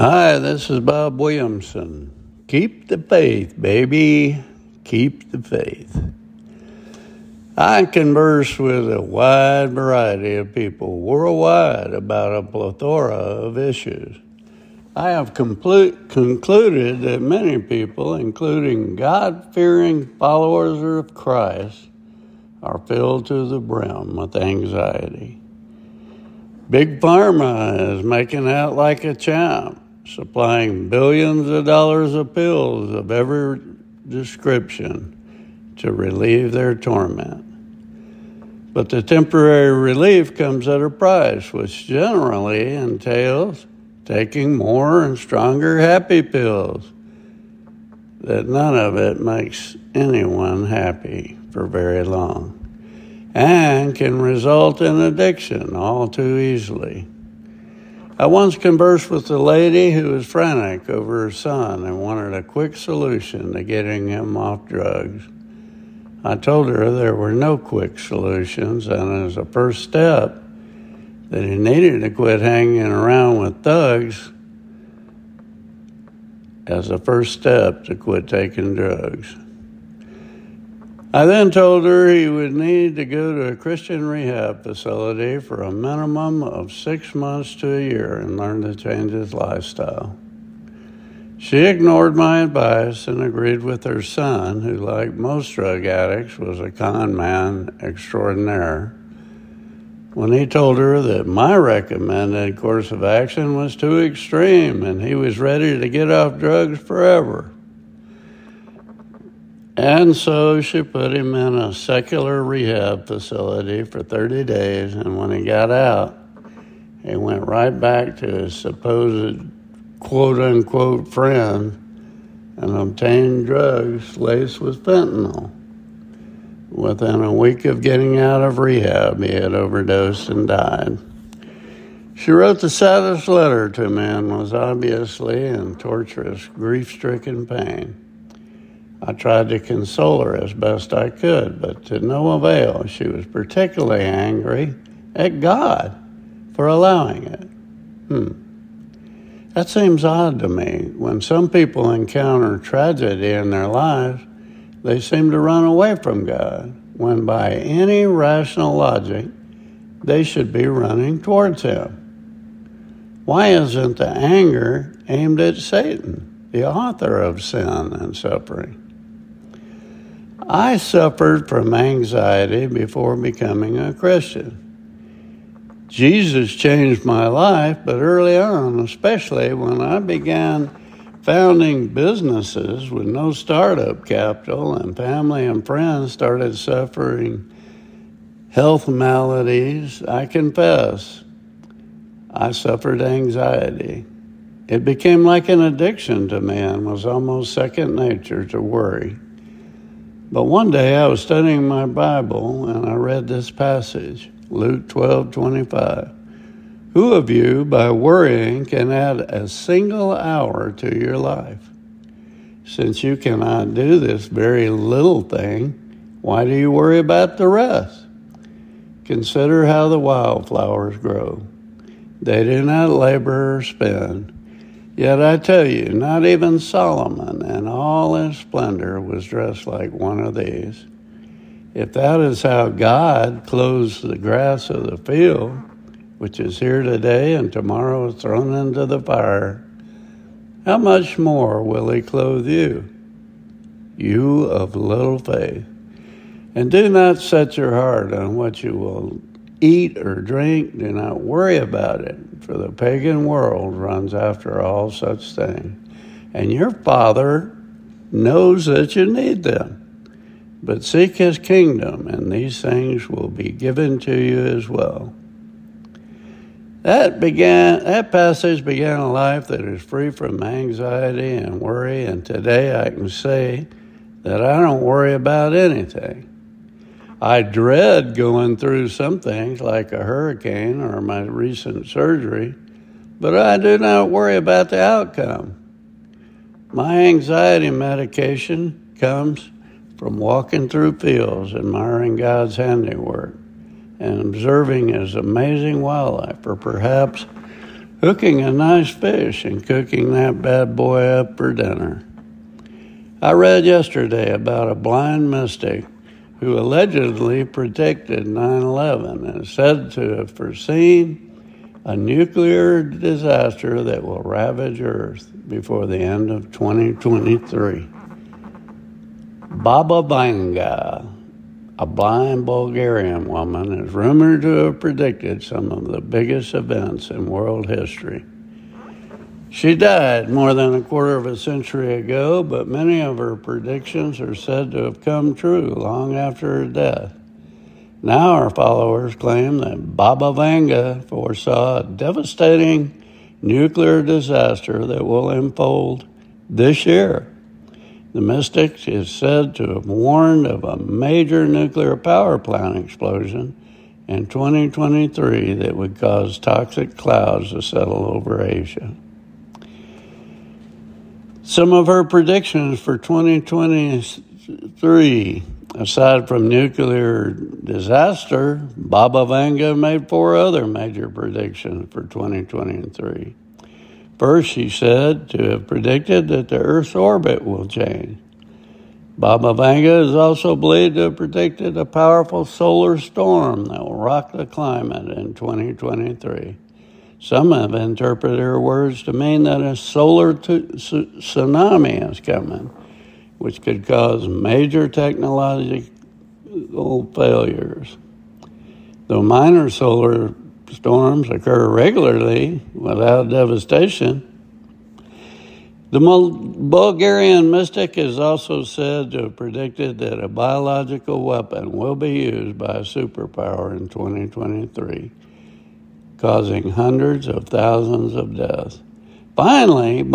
Hi, this is Bob Williamson. Keep the faith, baby. Keep the faith. I converse with a wide variety of people worldwide about a plethora of issues. I have complete, concluded that many people, including God fearing followers of Christ, are filled to the brim with anxiety. Big Pharma is making out like a champ, supplying billions of dollars of pills of every description to relieve their torment. But the temporary relief comes at a price, which generally entails taking more and stronger happy pills. That none of it makes anyone happy for very long and can result in addiction all too easily. I once conversed with a lady who was frantic over her son and wanted a quick solution to getting him off drugs. I told her there were no quick solutions, and as a first step, that he needed to quit hanging around with thugs as a first step to quit taking drugs. I then told her he would need to go to a Christian rehab facility for a minimum of six months to a year and learn to change his lifestyle. She ignored my advice and agreed with her son, who, like most drug addicts, was a con man extraordinaire, when he told her that my recommended course of action was too extreme and he was ready to get off drugs forever. And so she put him in a secular rehab facility for 30 days, and when he got out, he went right back to his supposed quote unquote friend and obtained drugs laced with fentanyl. Within a week of getting out of rehab, he had overdosed and died. She wrote the saddest letter to me and was obviously in torturous, grief stricken pain. I tried to console her as best I could, but to no avail. She was particularly angry at God for allowing it. Hmm. That seems odd to me. When some people encounter tragedy in their lives, they seem to run away from God, when by any rational logic, they should be running towards Him. Why isn't the anger aimed at Satan, the author of sin and suffering? I suffered from anxiety before becoming a Christian. Jesus changed my life, but early on, especially when I began founding businesses with no startup capital and family and friends started suffering health maladies, I confess I suffered anxiety. It became like an addiction to me and was almost second nature to worry. But one day I was studying my Bible and I read this passage, Luke 12 25. Who of you, by worrying, can add a single hour to your life? Since you cannot do this very little thing, why do you worry about the rest? Consider how the wildflowers grow. They do not labor or spin. Yet I tell you, not even Solomon in all his splendor was dressed like one of these. If that is how God clothes the grass of the field, which is here today and tomorrow is thrown into the fire, how much more will he clothe you, you of little faith? And do not set your heart on what you will eat or drink, do not worry about it, for the pagan world runs after all such things. And your Father knows that you need them. But seek his kingdom, and these things will be given to you as well. That began that passage began a life that is free from anxiety and worry, and today I can say that I don't worry about anything. I dread going through some things like a hurricane or my recent surgery, but I do not worry about the outcome. My anxiety medication comes from walking through fields, admiring God's handiwork, and observing His amazing wildlife, or perhaps hooking a nice fish and cooking that bad boy up for dinner. I read yesterday about a blind mystic who allegedly predicted 9 11 and is said to have foreseen a nuclear disaster that will ravage Earth before the end of 2023. Baba Vanga, a blind Bulgarian woman, is rumored to have predicted some of the biggest events in world history. She died more than a quarter of a century ago, but many of her predictions are said to have come true long after her death. Now her followers claim that Baba Vanga foresaw a devastating nuclear disaster that will unfold this year. The mystic is said to have warned of a major nuclear power plant explosion in 2023 that would cause toxic clouds to settle over Asia. Some of her predictions for 2023, aside from nuclear disaster, Baba Vanga made four other major predictions for 2023. First, she said to have predicted that the Earth's orbit will change. Baba Vanga is also believed to have predicted a powerful solar storm that will rock the climate in 2023. Some have interpreted her words to mean that a solar t- tsunami is coming, which could cause major technological failures. Though minor solar storms occur regularly without devastation, the Bulgarian mystic is also said to have predicted that a biological weapon will be used by a superpower in 2023 causing hundreds of thousands of deaths. Finally,